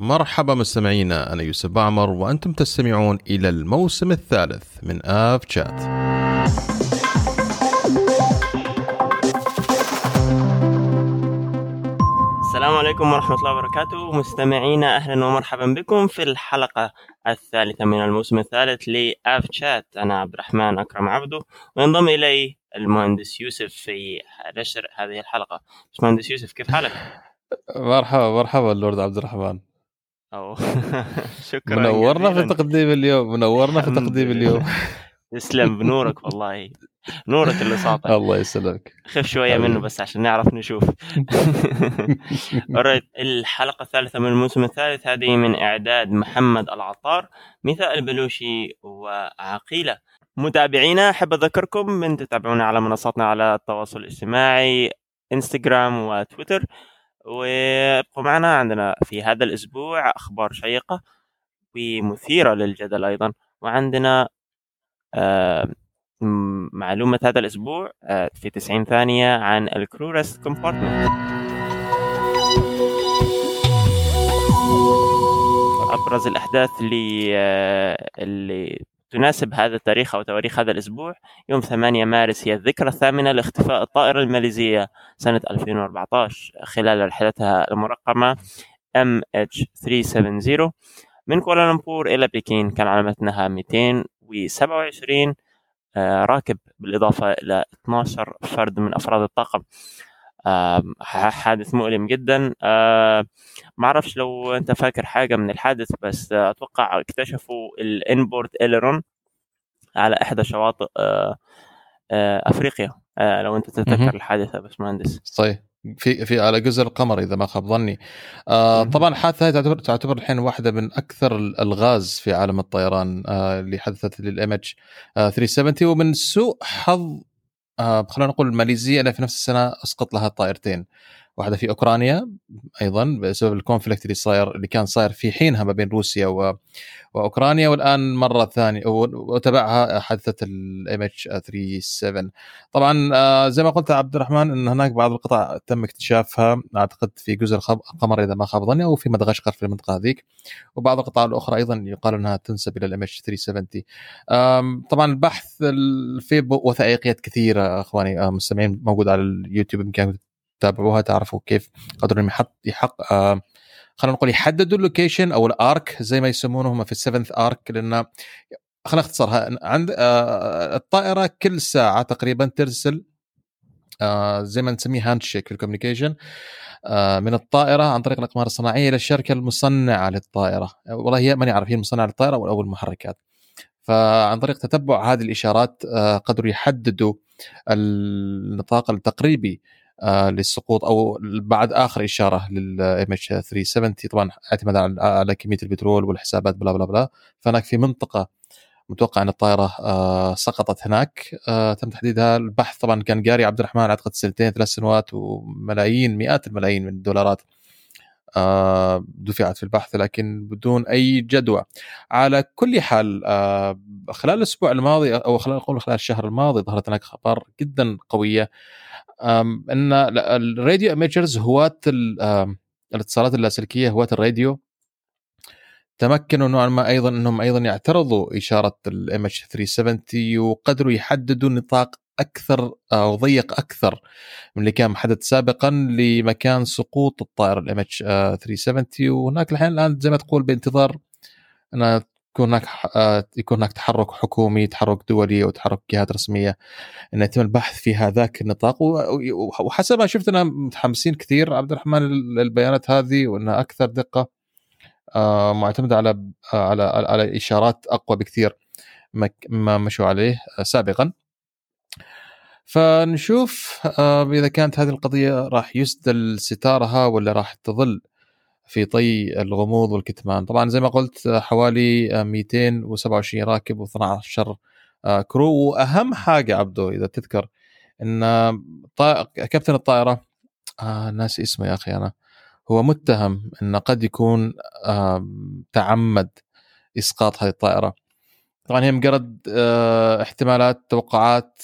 مرحبا مستمعينا أنا يوسف بعمر وأنتم تستمعون إلى الموسم الثالث من آف شات السلام عليكم ورحمة الله وبركاته. مستمعينا أهلا ومرحبا بكم في الحلقة الثالثة من الموسم الثالث لآف شات أنا عبد الرحمن أكرم عبده وينضم إلي المهندس يوسف في نشر هذه الحلقة. مهندس يوسف كيف حالك؟ مرحبا مرحبا اللورد عبد الرحمن. أو شكرا منورنا في. تقديم اليوم منورنا في تقديم. اليوم تسلم بنورك والله نورك اللي ساطع الله يسلمك خف حبيبي. منه بس عشان نعرف نشوف Alright. الحلقة الثالثة من الموسم الثالث هذه من إعداد محمد العطار مثال البلوشي وعقيلة متابعينا أحب أذكركم من تتابعونا على منصاتنا على التواصل الاجتماعي انستغرام وتويتر وابقوا معنا عندنا في هذا الأسبوع أخبار شيقة ومثيرة للجدل أيضا. وعندنا آه، معلومة هذا الأسبوع آه، في 90 ثانية عن ال crew rest compartment أبرز الأحداث اللي آه، اللي تناسب هذا التاريخ أو تواريخ هذا الأسبوع يوم 8 مارس هي الذكرى الثامنة لاختفاء الطائرة الماليزية سنة 2014 خلال رحلتها المرقمة MH370 من كوالالمبور إلى بكين كان على متنها 227 آه، راكب بالإضافة إلى 12 فرد من أفراد الطاقم. حادث مؤلم جدا. آه، ما أعرفش لو أنت فاكر حاجة من الحادث بس آه، أتوقع اكتشفوا ال inboard aileron على إحدى شواطئ آه، آه، أفريقيا. آه، لو أنت. تتذكر الحادث يا باشمهندس. صحيح. في في على جزر القمر إذا ما خاب ظني. آه. طبعا الحادثة هذه تعتبر تعتبر الحين واحدة من أكثر الالغاز في عالم الطيران آه اللي حدثت لل MH 370 ومن سوء حظ آه خلينا نقول الماليزية انها في نفس السنة أسقط لها طائرتين واحدة في أوكرانيا أيضا بسبب ال conflict اللي صاير اللي كان صاير في حينها ما بين روسيا و وأوكرانيا والآن مرة ثانية وتبعها حادثة ال MH 37 طبعا آه، زي ما قلت عبد الرحمن إن هناك بعض القطع تم اكتشافها أعتقد في جزر القمر إذا ما خاب ظني أو في مدغشقر في المنطقة هذيك. وبعض القطع الأخرى أيضا يقال إنها تنسب إلى ال MH 370 آم، طبعا البحث ال- في وثائقيات كثيرة إخواني آه، مستمعين موجود على اليوتيوب بامكانكم تتابعوها تعرفوا كيف قدروا انهم يحط يحق آه، خلينا نقول يحددوا ال location أو ال arc زي ما يسمونه هم في ال seventh arc لأن خلينا نختصرها. عند آه، الطائرة كل ساعة تقريبا ترسل آه، زي ما نسميه handshake في ال communication من الطائرة عن طريق الأقمار الصناعية إلى الشركة المصنعة للطائرة. والله هي ماني عارف هي المصنعة للطائرة أو المحركات. فعن طريق تتبع هذه الإشارات قدروا يحددوا النطاق التقريبي للسقوط أو بعد آخر إشارة للام اتش 370 طبعا اعتمادا على- على كمية البترول والحسابات بلا بلا بلا. فهناك في منطقة متوقع أن الطائرة آه، سقطت هناك. آه، تم تحديدها البحث. طبعا كان قاري عبد الرحمن أعتقد سنتين ثلاث سنوات وملايين مئات الملايين من الدولارات آه، دفعت في البحث. لكن بدون أي جدوى. على كل حال آه، خلال الأسبوع الماضي أو خلال خلال الشهر الماضي ظهرت هناك أخبار جدا قوية. إن ال radio amateurs هواة الاتصالات اللاسلكية هواة الراديو تمكنوا نوعا ما أيضا إنهم أيضا يعترضوا إشارة ال MH 370 وقدروا يحددوا نطاق أكثر أو ضيق أكثر من اللي كان محدد سابقا لمكان سقوط الطائره ال MH 370 وهناك الحين الآن زي ما تقول بانتظار إن يكون هناك آه، يكون هناك تحرك حكومي تحرك دولي أو تحرك جهات رسمية إن يتم البحث في هذاك النطاق. وحسب ما شفت أنا متحمسين كثير. عبد الرحمن البيانات هذه وانها أكثر دقة آه، معتمدة على آه، على على إشارات أقوى بكثير مما مشوا عليه سابقا. فنشوف إذا كانت هذه القضية راح يسدل ستارها ولا راح تظل في طي الغموض والكتمان طبعا زي ما قلت آه، حوالي آه، 227 راكب و12 كرو وأهم حاجة عبدو إذا تذكر إن. كابتن الطائرة آه ناس اسمه يا أخي أنا هو متهم انه قد يكون آه تعمد إسقاط هذه الطائرة طبعا هي مجرد آه احتمالات توقعات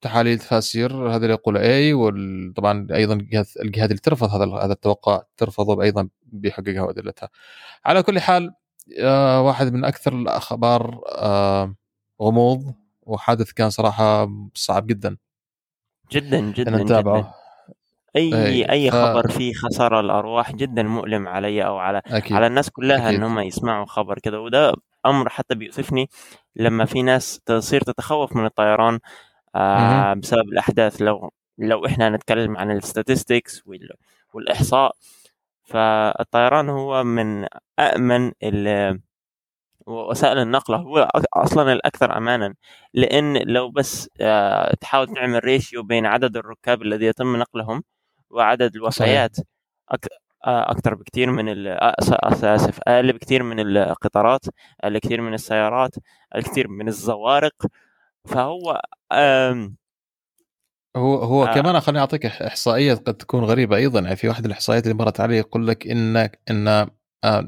تحاليل تفاسير هذا اللي يقول اي وطبعا أيضا الجهات اللي ترفض هذا هذا التوقع ترفضه أيضا بحققها وادلتها. على كل حال آه واحد من أكثر الأخبار آه غموض وحادث كان صراحة صعب جدا جدا جدا جدا أي إي, أي خبر فيه خسارة الأرواح جدا مؤلم علي أو على أكيد. على الناس كلها أكيد. ان هم يسمعوا خبر كذا وده أمر حتى بيؤسفني لما في ناس تصير تتخوف من الطيران آه بسبب الأحداث. لو لو إحنا نتكلم عن الستاتستكس والإحصاء فالطيران هو من امن وسائل النقل. هو أصلا الأكثر امانا لأن لو بس آه، تحاول تعمل ريشيو بين عدد الركاب الذي يتم نقلهم وعدد الوفيات آه، أكثر بكثير من اسف أقل بكثير من القطارات أقل كثير من السيارات الكثير من الزوارق. فهو هو هو آه. كمان خليني أعطيك احصائيه قد تكون غريبة أيضا. يعني في واحد الإحصائيات اللي مرت علي يقول لك انك إن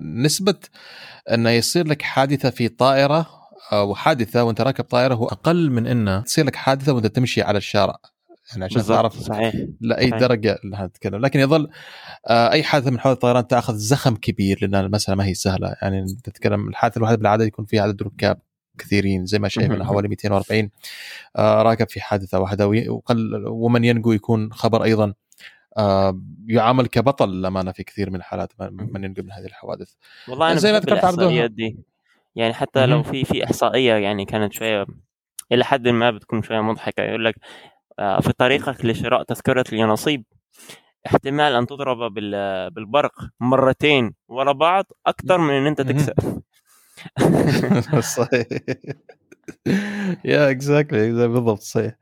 نسبة انه يصير لك حادثة في طائرة أو حادثه وأنت راكب طائرة هو أقل من انه تصير لك حادثة وأنت تمشي على الشارع. يعني عشان تعرف صحيح لأي صحيح. درجة نتكلم لكن يظل آه، أي حادثة من حوادث الطيران تأخذ زخم كبير لأن المساله ما هي سهلة. يعني تتكلم الحادثة الواحده بالعادة يكون فيها عدد ركاب. كثيرين زي ما شايفنا حوالي 240 آه، راكب في حادثة واحدة وقل ومن ينجو يكون خبر أيضا آه، يعامل كبطل للأمانة في كثير من الحالات من ينجو من هذه الحوادث. والله أنا زي ما ذكرت عبد دي. يعني حتى لو في في إحصائية يعني كانت شوية إلى حد ما بتكون شوية مضحكة. يقول لك آه، في طريقك لشراء تذكرة اليانصيب احتمال أن تضرب بالبرق مرتين ورا بعض أكثر من أن أنت تكسب صحيح. يا exactly بالضبط صحيح.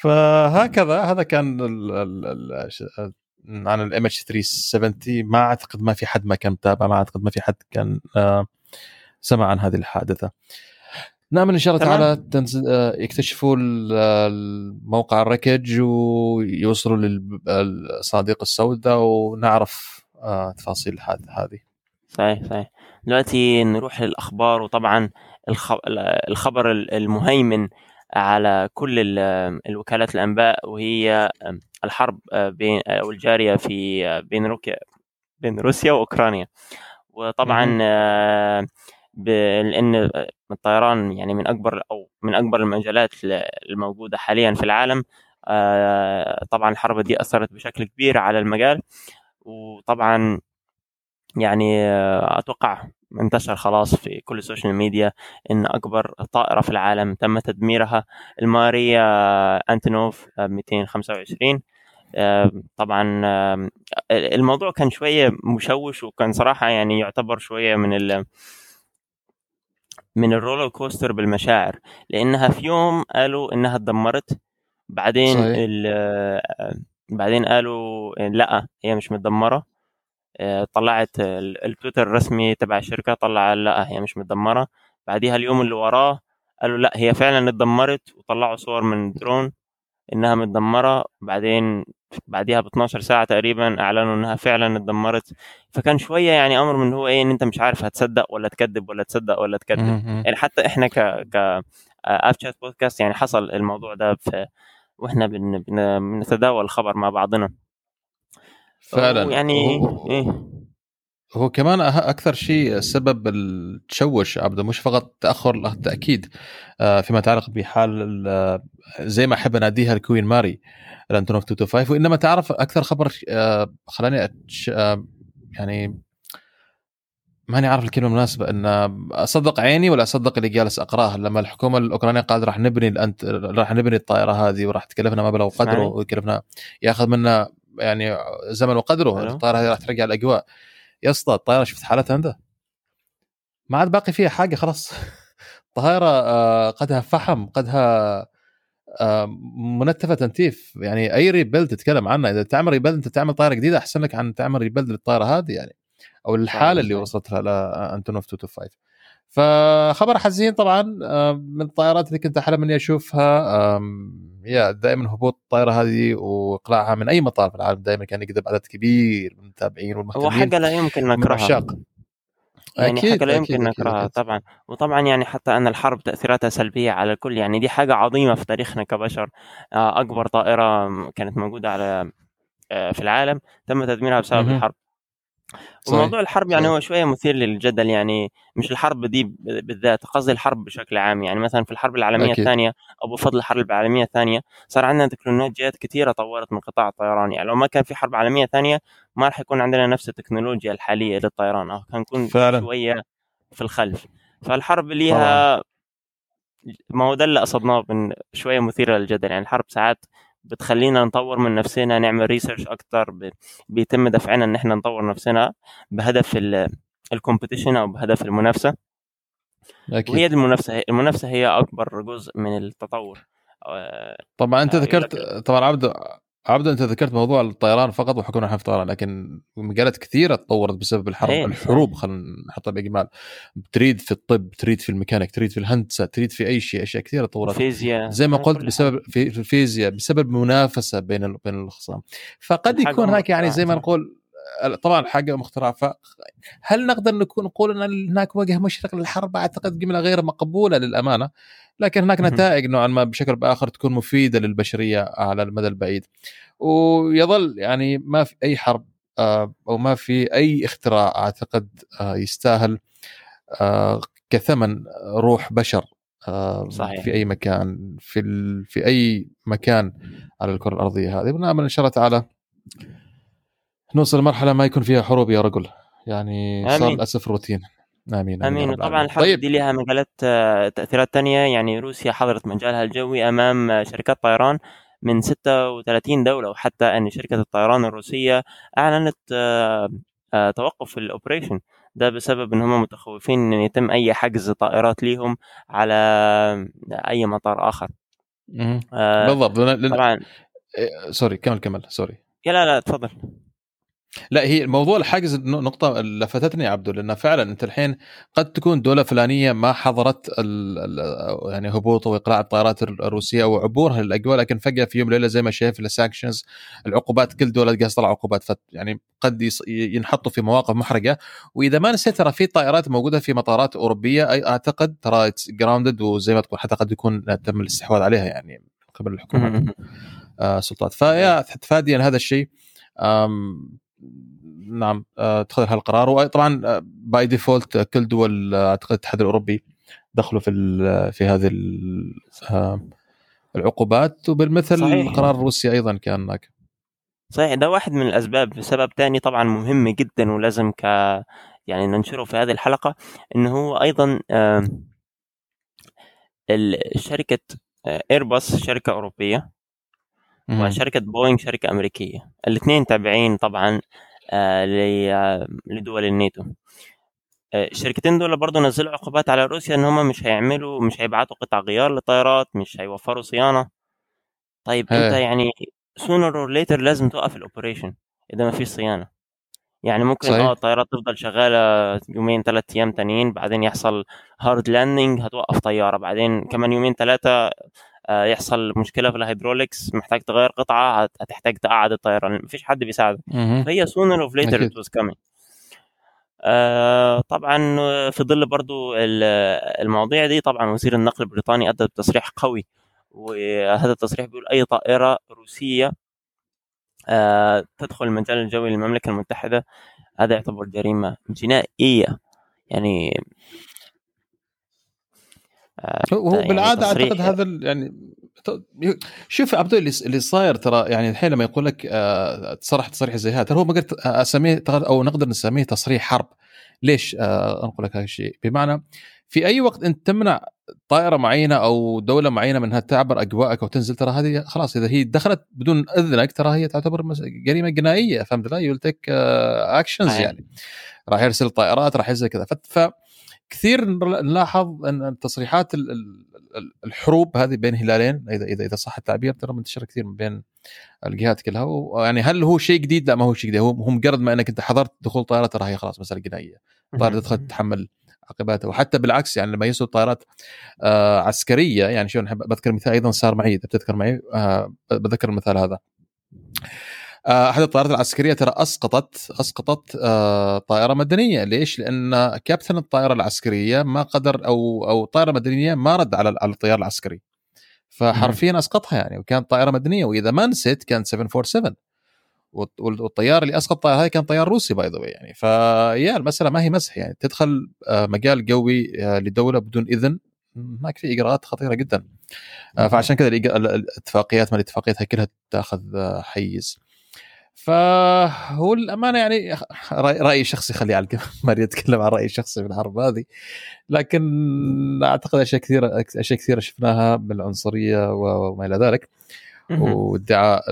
فهكذا هذا كان ال ال ال عن ال MH 370 ما أعتقد ما في حد ما كان متابع ما أعتقد ما في حد كان آه، سمع عن هذه الحادثة. نامل ان شاء الله تعالى تنزل آه، يكتشفوا موقع ال wreckage ويوصلوا للصناديق السوداء ونعرف آه، تفاصيل الحادثه هذه. صحيح صحيح. دلوقتي نروح للأخبار وطبعا الخبر المهيمن على كل الوكالات الأنباء وهي الحرب بين أو الجاريه في بين روكيا بين روسيا وأوكرانيا. وطبعا لأن الطيران يعني من أكبر أو من أكبر المجالات الموجودة حاليا في العالم. آه، طبعا الحرب دي أثرت بشكل كبير على المجال. وطبعا يعني آه، أتوقع انتشر خلاص في كل السوشيال ميديا إن أكبر طائرة في العالم تم تدميرها. المريا أنتونوف 225 آه، طبعا الموضوع كان شوية مشوش وكان صراحة يعني يعتبر شوية من من ال roller coaster بالمشاعر. لأنها في يوم قالوا إنها اتدمرت بعدين بعدين قالوا لأ هي مش متدمرة. آه، طلعت التويتر الرسمي تبع الشركة طلع لأ هي مش متدمرة. بعديها اليوم اللي وراه قالوا لأ هي فعلا اتدمرت وطلعوا صور من درون إنها متدمرة. بعدين بعديها ب 12 ساعة تقريبا إعلنوا إنها فعلا اتدمرت. فكان شوية يعني أمر من هو إيه إن أنت مش عارف هتصدق ولا تكذب ولا تصدق ولا تكذب. يعني حتى إحنا ك ك Upshot بودكاست يعني حصل الموضوع ده في وإحنا بن... بنتداول الخبر مع بعضنا. فعلا. يعني هو... إيه. هو كمان أكثر شيء سبب التشوش عبده مش فقط تأخر التأكيد آه، فيما يتعلق بحال زي ما أحب أناديها ال queen مريا الانتونوف 225 وإنما تعرف أكثر خبر آه، خلاني أتش... آه، يعني ماني عارف الكلمة المناسبه إن أصدق عيني ولا أصدق اللي جالس أقراه؟ لما الحكومة الأوكرانية قالت راح نبني الأنت... راح نبني الطائرة هذه وراح تكلفنا مبلغ وقدره ويكلفنا ياخذ منا يعني زمن وقدره الطائرة هذه راح ترجع الأجواء. يا أسطى الطائرة شفت حالتها أنت؟ ما عاد باقي فيها حاجة خلاص. طائرة آه، قدها فحم قدها منتفة تنتيف. يعني أي rebuild تتكلم عنها إذا تعمل rebuild أنت تعمل طائرة جديدة أحسن لك عن تعمل rebuild للطائره هذه يعني. أو الحالة اللي وصلت لها لانتونوف 225 فخبر حزين طبعا من الطائرات اللي كنت أحلم إني أشوفها. يا دائما هبوط الطائرة هذه وإقلاعها من أي مطار في العالم دائما كان يجذب عدد كبير من المتابعين والمهتمين هو حاجة لا يمكن نكرهها يعني أكيد، حاجة لا يمكن نكرهها. طبعا. وطبعا يعني حتى أن الحرب تأثيراتها سلبية على الكل يعني دي حاجة عظيمة في تاريخنا كبشر. آه، أكبر طائرة كانت موجودة على آه، في العالم تم تدميرها بسبب. الحرب. صحيح. وموضوع الحرب يعني صحيح. هو شوية مثير للجدل يعني مش الحرب دي بالذات قصدي الحرب بشكل عام. يعني مثلا في الحرب العالمية أكيد. الثانية أو بفضل الحرب العالمية الثانية صار عندنا تكنولوجيات كثيره طورت من قطاع الطيران. يعني لو ما كان في حرب عالمية ثانية ما راح يكون عندنا نفس التكنولوجيا الحالية للطيران. أو كان نكون شوية في الخلف. فالحرب ليها ما هو ده اللي قصدناه من شوية مثيرة للجدل. يعني الحرب ساعات بتخلينا نطور من نفسنا نعمل research أكتر بيتم دفعنا إن إحنا نطور نفسنا بهدف ال competition أو بهدف المنافسة. أكيد. وهي المنافسة المنافسة هي أكبر جزء من التطور. آه، طبعا أنت آه، ذكرت طبعا عبد عبد أنت ذكرت موضوع الطيران فقط وحكونا إحنا في الطيران لكن مجالات كثيرة تطورت بسبب الحرب صحيح، الحروب. خلينا نحطها بإجمال تريد في الطب تريد في الميكانيك تريد في الهندسة تريد في أي شيء أشياء كثيرة تطورت فيزياء زي ما قلت بسبب في في الفيزياء بسبب منافسة بين بين الاخصام فقد يكون هناك يعني زي ما. نقول طبعا حاجة مخترعه فهل نقدر نكون نقول إن هناك وجه مشرق للحرب؟ أعتقد جمله غير مقبولة للأمانة. لكن هناك. نتائج نوعا ما بشكل بآخر تكون مفيدة للبشرية على المدى البعيد. ويظل يعني ما في أي حرب آه، أو ما في أي اختراع أعتقد آه، يستاهل آه، كثمن روح بشر صحيح. في أي مكان في ال... في أي مكان على الكرة الأرضية هذه. ونامل إن شاء الله تعالى نوصل لمرحلة ما يكون فيها حروب يا رجل. يعني صار. للأسف روتين. آمين آمين العالمين. الحرب طيب. دي لها مجالات آه، تأثيرات تانية. يعني روسيا حظرت مجالها الجوي أمام آه، شركات طيران من 36 دولة وحتى أن شركة الطيران الروسية أعلنت آه، توقف الأوبريشن. ده بسبب إن هم متخوفين إن يتم أي حجز طائرات ليهم على أي مطار آخر. آه، بالضبط. طبعا. sorry كمل كمل. sorry. لا لا تفضل. لا هي الموضوع الحجز نقطة لفتتني يا عبدو لأن فعلا أنت الحين قد تكون دولة فلانية ما حضرت ال ال يعني هبوط وإقلاع الطائرات الروسية أو عبورها للأجواء لكن فجأة في يوم وليلة زي ما شايف ال sanctions العقوبات كل دولة قاعدة تطلع عقوبات فت يعني قد ينحطوا في مواقف محرجة. وإذا ما نسيت ترى في طائرات موجودة في مطارات أوروبية أي أعتقد ترى grounded وزي ما تقول حتى قد يكون تم الاستحواذ عليها يعني من قبل الحكومات مهم. آه، سلطات. فيا تفاديا هذا الشيء. نعم آه، اتخذ هالقرار وطبعا by default كل دول آه، أعتقد الاتحاد الأوروبي دخلوا في في هذه ال- آه، العقوبات وبالمثل صحيح. قرار روسيا أيضا كان هناك صحيح ده واحد من الأسباب سبب تاني طبعا مهم جدا ولازم ك يعني ننشره في هذه الحلقة إنه هو أيضا شركة آه، ايرباص شركة أوروبية. وشركه بوينغ شركة أمريكية. الاثنين تابعين طبعا آه، آه، لدول الناتو. آه، الشركتين دول برضه نزلوا عقوبات على روسيا إن هم مش هيعملوا مش هيبعتوا قطع غيار للطيارات مش هيوفروا صيانة. طيب أنت إيه. يعني sooner or later لازم توقف ال operation إذا ما فيش صيانة. يعني ممكن صحيح. آه الطيارات تفضل شغالة يومين ثلاث أيام تانيين بعدين يحصل hard landing هتوقف طيارة بعدين كمان يومين ثلاثة يحصل مشكلة في ال hydraulics محتاج تغير قطعة هت- هتحتاج تقعد الطيارة لأن مفيش حد بيساعدك. فهي sooner or later أكيد. it was coming آه طبعا في ظل برضو ال- المواضيع دي طبعا وزير النقل البريطاني أدى تصريح قوي وهذا التصريح بيقول أي طائرة روسية آه تدخل المجال الجوي للمملكة المتحدة هذا يعتبر جريمة جنائية يعني آه هو يعني بالعادة أعتقد هذا ال- يعني شوف عبد اللي صاير ترى يعني الحين لما يقول لك آه، تصرح تصريح زي هذا ترى هو ما قلت أسميه ترى- أو نقدر نسميه تصريح حرب. ليش؟ آه، انقل لك هذا الشيء. بمعنى في أي وقت أنت تمنع طائرة معينة أو دولة معينة من إنها تعبر أجواءك أو تنزل ترى هذه خلاص إذا هي دخلت بدون إذنك ترى هي تعتبر جريمة جنائية فهمت لا يول تيك اكشنز. يعني. راح يرسل طائرات راح يرسل كذا. ف كثير نلاحظ أن تصريحات ال- ال- ال- الحروب هذه بين هلالين اذا اذا إذا صح التعبير ترى منتشرة كثير من بين الجهات كلها. ويعني هل هو شيء جديد؟ لا ما هو شيء جديد. هو مجرد ما أنك أنت حضرت دخول طائرة ترى هي خلاص مسألة جنائية. طائره تدخل تتحمل عقباتها. وحتى بالعكس يعني لما يسووا طائرات آه عسكرية يعني شلون؟ بذكر مثال أيضا صار معي إذا بتذكر معي آه بذكر المثال هذا. أحد الطائرات العسكرية ترى أسقطت أسقطت آه، طائرة مدنية. ليش؟ لأن كابتن الطائرة العسكرية ما قدر أو أو طائرة مدنية ما رد على على الطيار العسكري. فحرفيا أسقطها يعني وكانت طائرة مدنية وإذا ما نسيت كانت 747 والطيار اللي أسقط الطائره هذه كان طيار روسي باي ذا يعني. فيا المسألة ما هي مسح يعني. تدخل مجال قوي لدولة بدون إذن هناك في إجراءات خطيرة جدا. فعشان كذا الاتفاقيات ما الاتفاقيات كلها تاخذ حيز. فهو الأمانة يعني رايي الشخصي خلي على ما اتكلم عن رايي الشخصي في الحرب هذه. لكن أعتقد أشياء كثيره أشياء كثيرة شفناها بالعنصرية وما إلى ذلك. وادعاء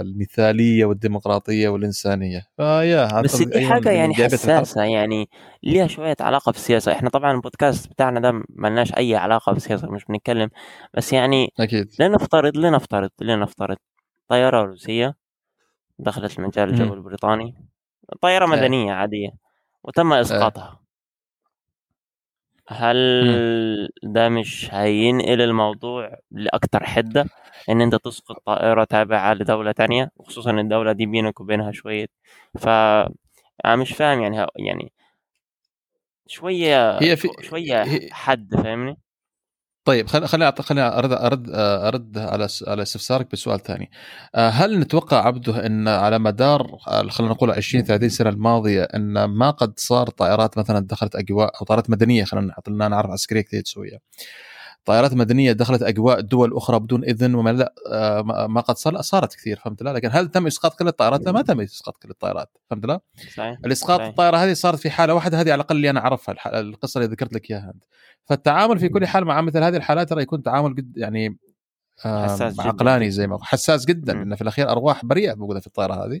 المثالية والديمقراطية والإنسانية. فيا بس دي حاجة يعني حساسة يعني ليها شوية علاقة بالسياسة. إحنا طبعا البودكاست بتاعنا ده ملناش أي علاقة بالسياسة مش بنتكلم. بس يعني أكيد. لنفترض لنفترض لنفترض طيارة روسية دخلت المجال الجوي البريطاني طائرة إيه. مدنية عادية وتم إيه. إسقاطها. هل ده مش هينقل الموضوع لأكتر حدة؟ إن أنت تسقط طائرة تابعة لدولة تانية وخصوصا الدولة دي بينك وبينها شوية. ف أنا مش فاهم يعني يعني شوية هي في شوية حد فاهمني؟ طيب خليني خليني خليني ارد ارد أرد على على استفسارك بسؤال ثاني. آه، هل نتوقع عبده إن على مدار خلينا نقول 20 30 سنة الماضية إن ما قد صار طائرات مثلا دخلت أجواء أو طائرات مدنية خلينا نعرف عسكريه كثير تسويها. طائرات مدنية دخلت أجواء دول أخرى بدون إذن وما لا آه، ما قد صار صارت كثير فهمت لا لكن هل تم إسقاط كل الطائرات؟ لا ما تم إسقاط كل الطائرات فهمت لا؟ صحيح الإسقاط صحيح. الطائرة هذه صارت في حالة واحدة هذه على الأقل اللي أنا أعرفها القصة اللي ذكرت لك إياها أنت فالتعامل في كل حال مع مثل هذه الحالات ترى يكون تعامل قد يعني حساس عقلاني زي ما حساس جدا إنه في الأخير أرواح بريئة موجودة في الطائرة هذه.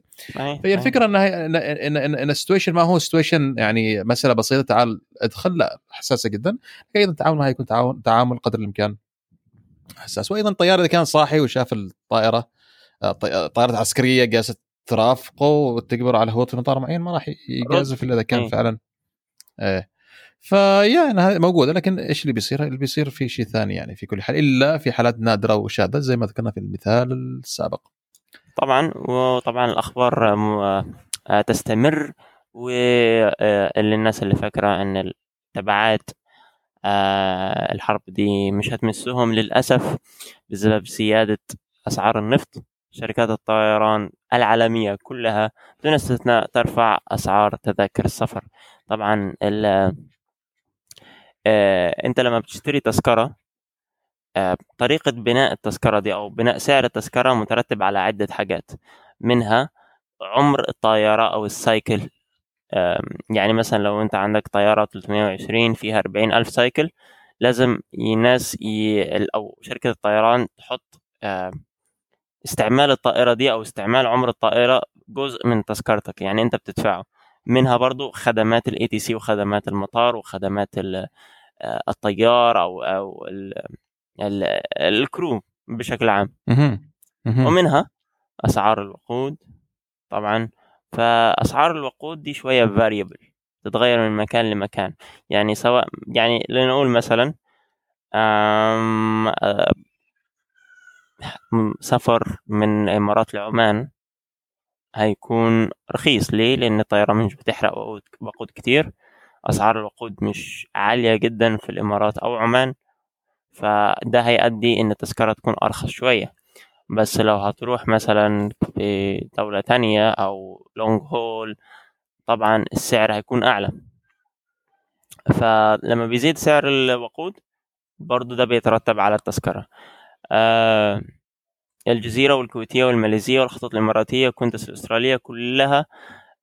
فهي الفكرة إنها ان ان ان, إن ال situation ما هو situation يعني مسألة بسيطة. تعال ادخل. لا حساسة جدا. أيضا التعامل معها يكون تعامل تعامل قدر الإمكان حساس. وأيضا الطيار إذا كان صاحي وشاف الطائرة آه، طائرة عسكرية جالسة ترافقه وتجبر على هبوط في مطار معين ما راح يجازف إلا إذا كان فعلا إيه. فيا موجوده لكن إيش اللي بيصير؟ اللي بيصير في شيء ثاني يعني في كل حال إلا في حالات نادرة وشاذة زي ما ذكرنا في المثال السابق. طبعا وطبعا الأخبار آه، تستمر وللناس اللي فاكرة إن التبعات آه، الحرب دي مش هتمسهم للأسف بسبب زيادة أسعار النفط شركات الطيران العالمية كلها دون استثناء ترفع أسعار تذاكر السفر طبعا آه، انت لما بتشتري تذكرة آه، طريقة بناء التذكرة دي أو بناء سعر التذكرة مترتب على عدة حاجات منها عمر الطيارة أو ال cycle. يعني مثلا لو أنت عندك طيارة 320 فيها 40 ألف cycle لازم الناس ي... أو شركة الطيران تحط استعمال الطائرة دي أو استعمال عمر الطائرة جزء من تذكرتك يعني أنت بتدفعه. منها برضو خدمات ال ATC وخدمات المطار وخدمات الطيار أو أو ال... ال... ال crew بشكل عام. ومنها أسعار الوقود طبعا. فأسعار الوقود دي شوية variable تتغير من مكان لمكان. يعني سواء يعني لنقول مثلا آه، سفر من الإمارات لعمان هيكون رخيص. ليه؟ لأن الطيارة مش بتحرق وقود كتير. أسعار الوقود مش عالية جدا في الإمارات أو عمان. فده هيؤدي إن التذكرة تكون أرخص شوية. بس لو هتروح مثلا في دولة تانية أو long haul طبعا السعر هيكون أعلى. فلما بيزيد سعر الوقود برضو ده بيترتب على التذكرة. آه الجزيرة والكويتية والماليزية والخطوط الإماراتية وكوانتاس الأسترالية كلها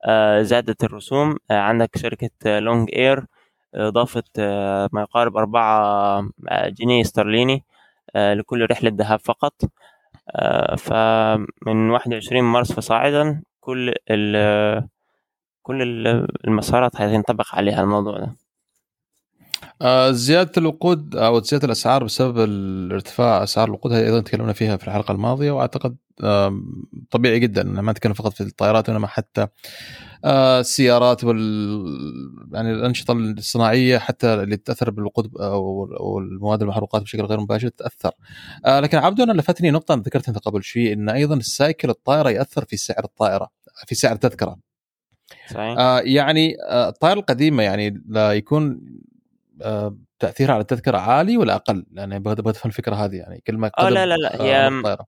آه زادت الرسوم. آه عندك شركة لونج إير ضافت آه ما يقارب أربعة جنيه استرليني آه لكل رحلة ذهاب فقط. آه، فمن 21 مارس فصاعدا كل ال كل المسارات هتنطبق عليها الموضوع ده. آه، زيادة الوقود أو زيادة الأسعار بسبب الارتفاع أسعار الوقود هذه أيضا تكلمنا فيها في الحلقة الماضية وأعتقد طبيعي جدا ما نتكلم فقط في الطائرات وانما حتى آه، السيارات وال يعني الأنشطة الصناعية حتى اللي تأثر بالوقود أو المواد المحروقات بشكل غير مباشر تأثر. آه، لكن عبدو أنا لفتني نقطة ذكرت أنت قبل شوي إن أيضا السايكل الطائرة يأثر في سعر الطائرة في سعر التذكره صحيح. آه يعني آه الطائرة القديمة يعني لا يكون آه تاثيرها على التذكرة عالي ولا أقل؟ يعني أبغى افهم الفكرة هذه يعني كل ما آه لا لا لا هي الطائرة.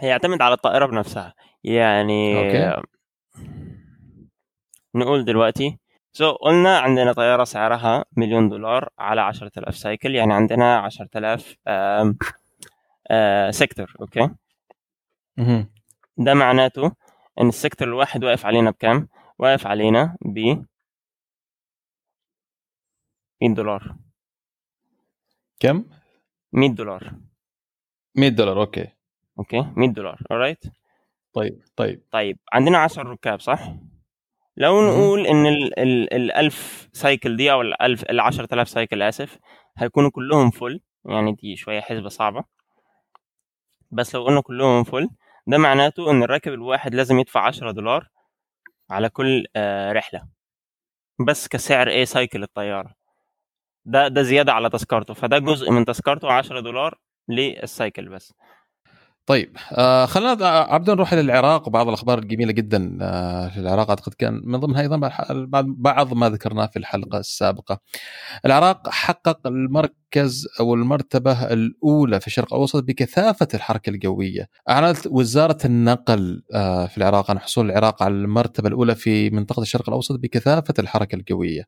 هي يعتمد على الطائرة بنفسها يعني okay. نقول دلوقتي so so, قلنا عندنا طيارة سعرها مليون دولار على عشرة آلاف cycle يعني عندنا عشرة آلاف sector okay ده معناته إن ال sector الواحد واقف علينا بكام؟ واقف علينا ب 100 دولار. كم؟ 100 دولار. 100 دولار okay. okay 100 دولار alright. طيب طيب. طيب عندنا 10 ركاب صح؟ لو نقول إن ال ال ال 1000 cycle دي أو ال 1000 ال 10000 cycle آسف هيكونوا كلهم full يعني دي شوية حسبة صعبة. بس لو قلنا كلهم full ده معناته إن الراكب الواحد لازم يدفع 10 دولار على كل آه رحلة. بس كسعر إيه؟ cycle الطيارة. ده ده زيادة على تذكرته فده جزء من تذكرته 10 دولار لل cycle بس طيب آه خلينا عبده نروح إلى العراق وبعض الأخبار الجميله جدا آه في العراق أعتقد كان من ضمنها أيضا بعض ما ذكرناه في الحلقة السابقة. العراق حقق المركز أو المرتبة الأولى في الشرق الأوسط بكثافة الحركة الجوية. أعلنت وزارة النقل آه في العراق عن حصول العراق على المرتبة الأولى في منطقة الشرق الأوسط بكثافة الحركة الجوية.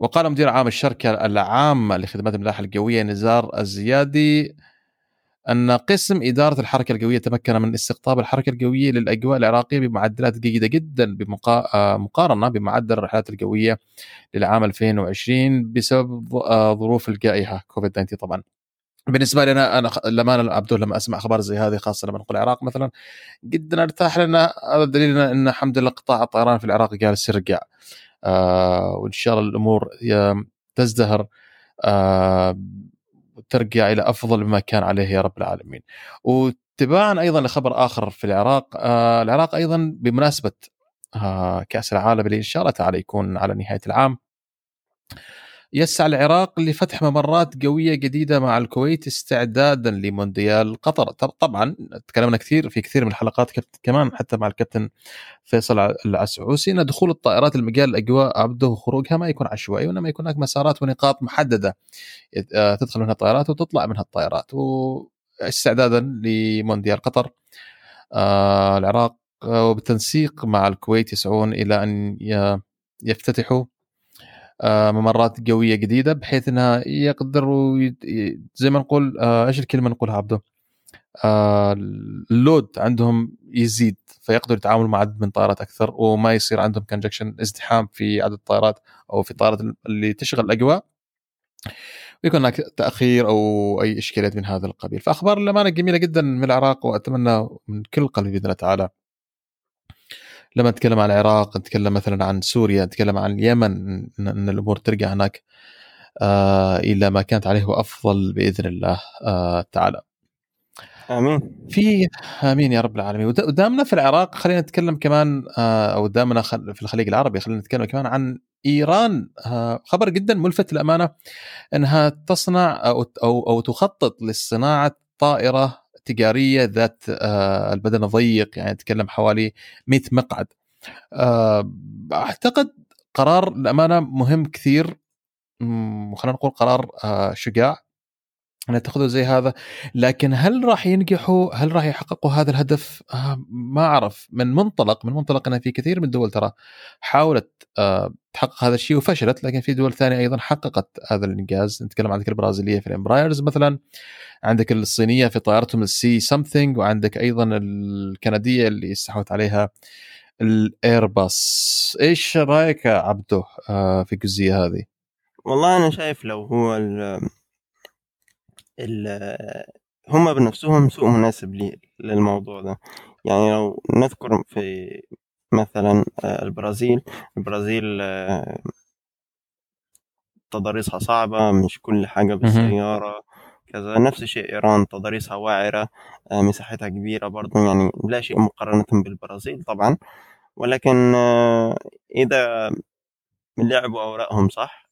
وقال مدير عام الشركة العامة لخدمات الملاحة الجويه نزار الزيادي أن قسم إدارة الحركة الجوية تمكن من استقطاب الحركة الجوية للأجواء العراقية بمعدلات جيدة جدا بمقارنة بمعدل الرحلات الجوية للعام 2020 بسبب آه، ظروف الجائحة كوفيد 19 طبعا. بالنسبة لي أنا أنا لما عبد لما أسمع أخبار زي هذه خاصة لما نقول العراق مثلا جدا أرتاح لأن هذا دليل إن الحمد لله قطاع الطيران في العراق جالس يرجع آه وإن شاء الله الأمور تزدهر آه ترجع إلى أفضل مما كان عليه يا رب العالمين. وتباعا أيضا لخبر آخر في العراق، آه العراق أيضا بمناسبة آه كأس العالم اللي إن شاء الله تعالى يكون على نهاية العام يسعى العراق لفتح ممرات قوية جديدة مع الكويت استعدادا لمونديال قطر. طبعا تكلمنا كثير في كثير من الحلقات كمان حتى مع الكابتن فيصل العسعوسي. إن دخول الطائرات لمجال الأجواء عبده وخروجها ما يكون عشوائي وإنما يكون هناك مسارات ونقاط محددة. آه، تدخل منها الطائرات وتطلع منها الطائرات. واستعدادا لمونديال قطر. آه، العراق وبالتنسيق مع الكويت يسعون إلى أن يفتتحوا آه، ممرات قوية جديده بحيث إنها يقدروا زي ما نقول آه، إيش الكلمة نقولها عبده؟ آه، ال load عندهم يزيد فيقدروا يتعاملوا مع عدد من الطائرات أكثر وما يصير عندهم congestion ازدحام في عدد الطائرات أو في الطائرات اللي تشغل الأجواء ويكون هناك تأخير أو أي إشكاليات من هذا القبيل فأخبار للأمانة جميلة جدا من العراق وأتمنى من كل قلبي بإذن الله تعالى لما نتكلم عن العراق نتكلم مثلا عن سوريا نتكلم عن اليمن ان الأمور ترجع هناك آه إلى ما كانت عليه وأفضل بإذن الله آه تعالى. آمين. في آمين يا رب العالمين ودامنا في العراق خلينا نتكلم كمان آه أو دامنا في الخليج العربي خلينا نتكلم كمان عن إيران خبر جدا ملفت للأمانة إنها تصنع أو أو, أو تخطط لصناعة طائرة تجارية ذات آه، البدن الضيق يعني نتكلم حوالي 100 مقعد. آه، أعتقد قرار الامانه مهم كثير خلينا نقول قرار آه، شجاع. ان يتخذوا زي هذا. لكن هل راح ينجحوا؟ هل راح يحققوا هذا الهدف؟ آه ما أعرف. من منطلق من منطلق أن في كثير من الدول ترى حاولت آه تحقق هذا الشيء وفشلت. لكن في دول ثانية أيضا حققت هذا الإنجاز. نتكلم عندك البرازيلية في الإمبرايرز مثلا. عندك الصينية في طائرتهم ال C something وعندك أيضا الكندية اللي استحوذت عليها الإيرباص. إيش رأيك يا عبده آه في الجزئية هذه؟ والله أنا شايف لو هو هم بنفسهم سوق مناسب للموضوع ده. يعني لو نذكر في مثلا آه، البرازيل البرازيل آه، تضاريسها صعبة مش كل حاجة بالسيارة كذا نفس الشيء إيران تضاريسها واعرة آه، مساحتها كبيرة برضو يعني لا شيء مقارنة بالبرازيل طبعا. ولكن إذا لعبوا أوراقهم صح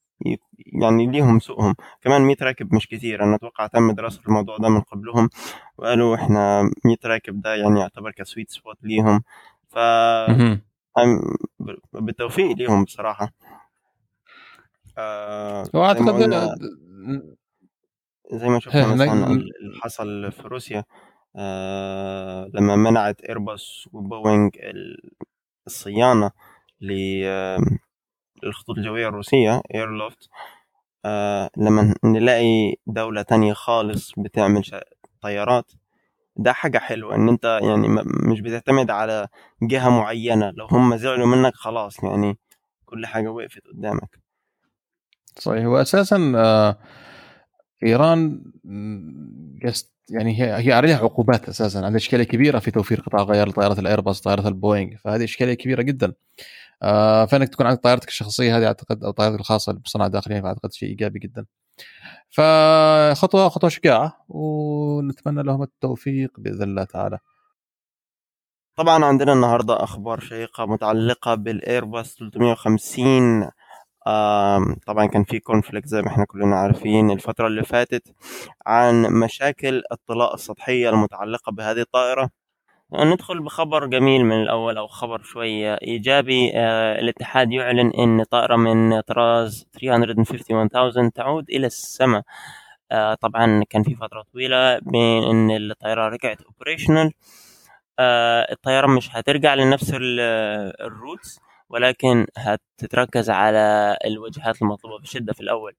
يعني ليهم سوقهم كمان 100 راكب مش كثير أنا أتوقع تم دراسة الموضوع ده من قبلهم. وقالوا إحنا 100 راكب ده يعني يعتبر كسويت سبوت ليهم. ف بالتوفيق ليهم بصراحة. آه واعتقد زي ما شفنا مثلا اللي حصل في روسيا آه لما منعت إيرباص وبوينج الصيانة للخطوط الجوية الروسية ايرلوفت آه لما نلاقي دولة تانية خالص بتعمل طيارات ده حاجة حلوة إن أنت يعني مش بتعتمد على جهة معينة لو هم زعلوا منك خلاص يعني كل حاجة وقفت قدامك. صحيح. وأساسا آه إيران يعني هي هي عليها عقوبات أساسا عندها إشكالية كبيرة في توفير قطع غيار لطائرات الايرباص طائرات البوينغ فهذه إشكالية كبيرة جدا. فإنك تكون عندك طائرتك الشخصية هذه أعتقد أو طائرتك الخاصة بصناعه داخليه فأعتقد شيء إيجابي جدا. فخطوة خطوة شجاعة ونتمنى لهم التوفيق بإذن الله تعالى. طبعا عندنا النهارده أخبار شيقة متعلقة بالايرباص 350 طبعا كان في conflict زي ما إحنا كلنا عارفين الفترة اللي فاتت عن مشاكل الطلاء السطحية المتعلقة بهذه الطائرة. ندخل بخبر جميل من الأول أو خبر شوية إيجابي. آه، الاتحاد يعلن أن طائرة من طراز 351000 تعود إلى السماء. آه، طبعا كان في فترة طويلة بين أن الطائرة رجعت operational آه، الطيارة مش هترجع لنفس ال routes ولكن هتتركز على الوجهات المطلوبة بشدة في الأول.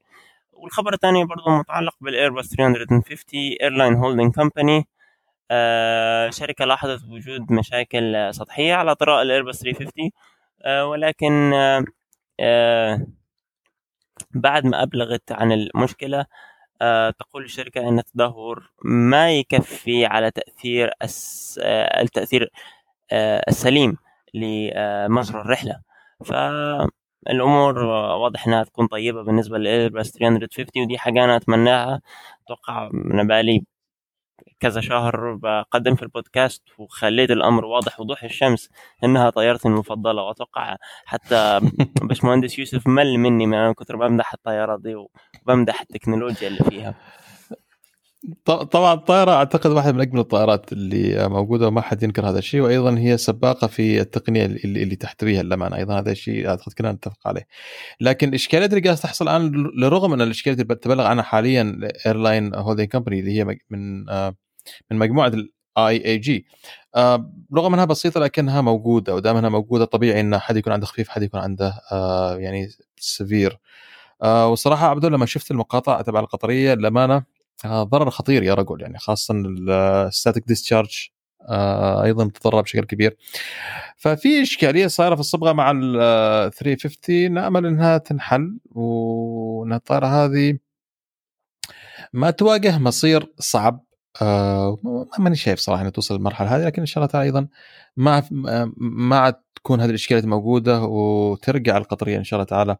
والخبر الثاني برضو متعلق بالايرباص 350 airline holding company شركة لاحظت وجود مشاكل سطحية على طلاء الايرباص 350 آه ولكن آه آه بعد ما أبلغت عن المشكلة آه تقول الشركة أن التدهور ما يكفي على تأثير آه، التأثير آه، السليم لمجرى الرحلة. فالأمور واضح إنها تكون طيبة بالنسبة للايرباص 350 ودي حاجة أنا أتمناها أتوقع من بالي كذا شهر بقدم في البودكاست وخليت الأمر واضح وضوح الشمس إنها طيارتي المفضلة وأتوقع حتى باشمهندس يوسف مل مني من كثر بمدح الطيارات دي وبمدح التكنولوجيا اللي فيها. طبعا الطائرة أعتقد واحدة من أجمل الطائرات اللي موجودة وما حد ينكر هذا الشيء وأيضا هي سباقة في التقنية اللي, اللي تحتويها للأمانة. أيضا هذا الشيء أعتقد كلنا نتفق عليه. لكن الإشكاليات اللي قاعدة تحصل الآن لرغم ان الإشكاليات اللي تبلغ عنها حاليا airline holding company اللي هي من آه، من مجموعة ال IAG رغم أنها بسيطة لكنها موجودة ودام أنها موجودة طبيعي إن حد يكون عنده خفيف حد يكون عنده آه، يعني severe. آه، والصراحة عبدو لما شفت المقاطع تبع القطرية للأمانة آه، ضرر خطير يا رجل يعني خاصه الستاتيك ديسشارج آه، أيضا تضرر بشكل كبير. ففي إشكالية صايرة في الصبغة مع ال 350 نأمل إنها تنحل وان الطائره هذه ما تواجه مصير صعب. آه ماني شايف صراحة إنها توصل للمرحلة هذه لكن إن شاء الله تعالى أيضا ما ما تكون هذه الإشكاليات موجودة وترجع القطرية إن شاء الله تعالى. آه،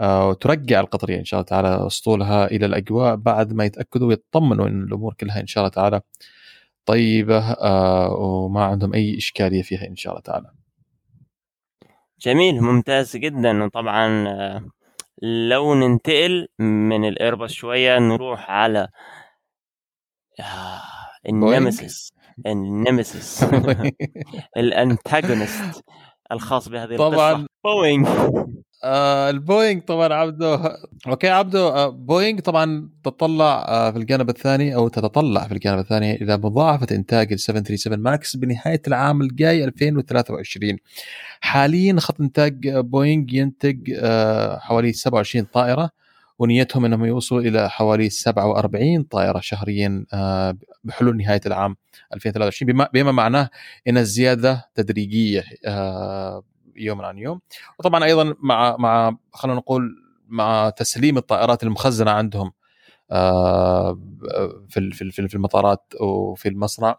وترجع القطرية إن شاء الله تعالى أسطولها إلى الأجواء بعد ما يتأكدوا ويطمنوا إن الأمور كلها إن شاء الله تعالى طيبة آه، وما عندهم أي إشكالية فيها إن شاء الله تعالى. جميل ممتاز جدا. وطبعا آه، لو ننتقل من الإيرباص شوية نروح على النمسيس. النمسيس. الانتاجونست الخاص بهذه طبعا. بوينغ. آه البوينغ طبعا عبده okay عبده آه بوينغ طبعا تطلع آه في الجانب الثاني أو تتطلع في الجانب الثاني إلى مضاعفة إنتاج ال 737 ماكس بنهاية العام الجاي 2023 حاليا خط إنتاج بوينغ ينتج حوالي 27 طائرة ونيتهم إنهم يوصلوا إلى حوالي 47 طائرة شهريا بحلول نهاية العام 2023 بما, بما معناه إن الزيادة تدريجية يوم عن يوم. وطبعا أيضا مع مع خلينا نقول مع تسليم الطائرات المخزنة عندهم آه، في في في المطارات وفي المصنع.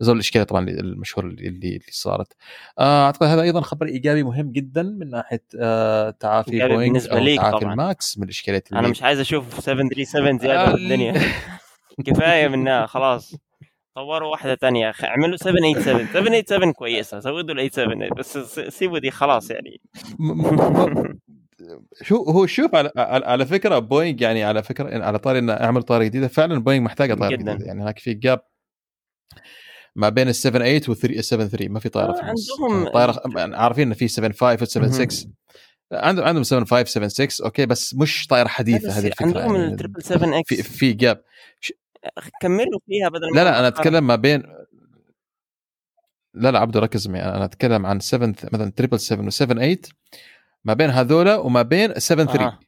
زوال الإشكالية طبعا المشهوره اللي اللي صارت. آه، أعتقد هذا أيضا خبر إيجابي مهم جدا من ناحية آه، تعافي بوينغ أو like تعافي طبعاً. الماكس من الاشكاليات أنا مش عايز أشوف 737 زيادة في الدنيا. كفاية منها خلاص. طوروا واحدة تانية. خ- اعملوا 787 787 كويسة. سووا ال 87 بس سيبوا دي خلاص يعني. شو هو شوف على على على فكرة بوينغ يعني على فكرة على طاري إنه أعمل طائره جديده فعلا بوينغ محتاجة جداً. جديده يعني هناك في gap ما بين ال 78 وال 73 ما في طائرة في آه، النص عندهم- طائرة يعني عارفين انه في 75 و 76 عندهم عندهم 75 76 okay بس مش طائرة حديثة هذه الفكرة عندهم يعني. ال triple 7 في X في gap كملوا فيها بدل لا لا أنا أتكلم ما بين لا لا عبدو ركز معي أنا أتكلم عن 7 مثلا triple 7 و 7 8 ما بين هذولا وما بين 7 3 آه.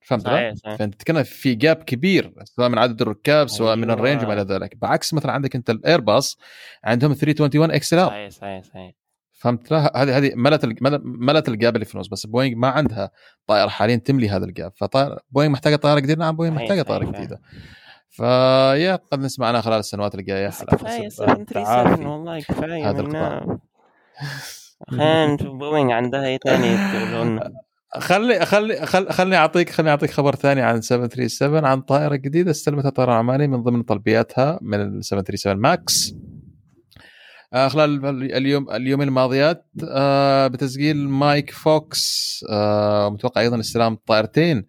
فهمت صحيح؟ صحيح. فأنت تتكلم في gap كبير سواء من عدد الركاب سواء من أيوة. ال range وما إلى ذلك. بعكس مثلا عندك أنت الايرباص عندهم 321 XL صحيح صحيح صحيح. فهمت؟ لا هذه هذه ملت ملت ال gap اللي في النص بس بوينغ ما عندها طائرة حاليا تملي هذا ال gap فطائر بوينغ محتاجة طائرة جديدة؟ نعم بوينغ محتاجة طائرة. جديدة. فيا قد نسمع عنها خلال السنوات الجاية. كفاية حسب. 737 تعافي والله كفاية هذا نشوف بوينغ عندها تقولوا لنا خلي خلي خل خلني أعطيك خلني أعطيك خبر ثاني عن 737 عن طائرة جديدة استلمتها طيران عماني من ضمن طلبياتها من ال 737 ماكس آه خلال ال- اليوم اليومين الماضيات آه بتسجيل Mike Fox آه متوقع أيضا استلام طائرتين.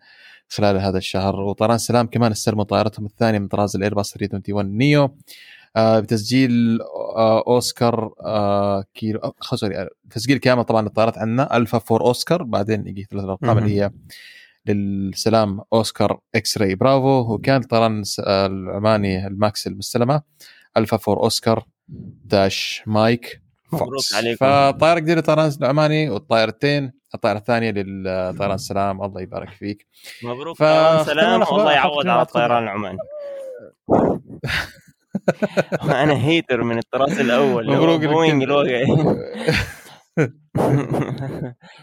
خلال هذا الشهر. وطيران سلام كمان استلموا طائرتهم الثانية من طراز الايرباص 321 neo آه بتسجيل آه أوسكار آه كيلو آه sorry تسجيل كامل طبعا الطائرات عندنا. ألفا 4 أوسكار بعدين يجي ثلاث الارقام مهم. اللي هي للسلام Oscar X-ray Bravo وكان الطيران الس- آه، العماني الماكس المستلمة. ألفا 4 Oscar dash Mike. مبروك Fox. فطائرة جديدة طيران العماني والطائرتين الطائره الثانية للطيران السلام. الله يبارك فيك. مبروك. ف- سلام والله يعوض على. الطيران العماني أنا hater من الطراز الأول. مبروك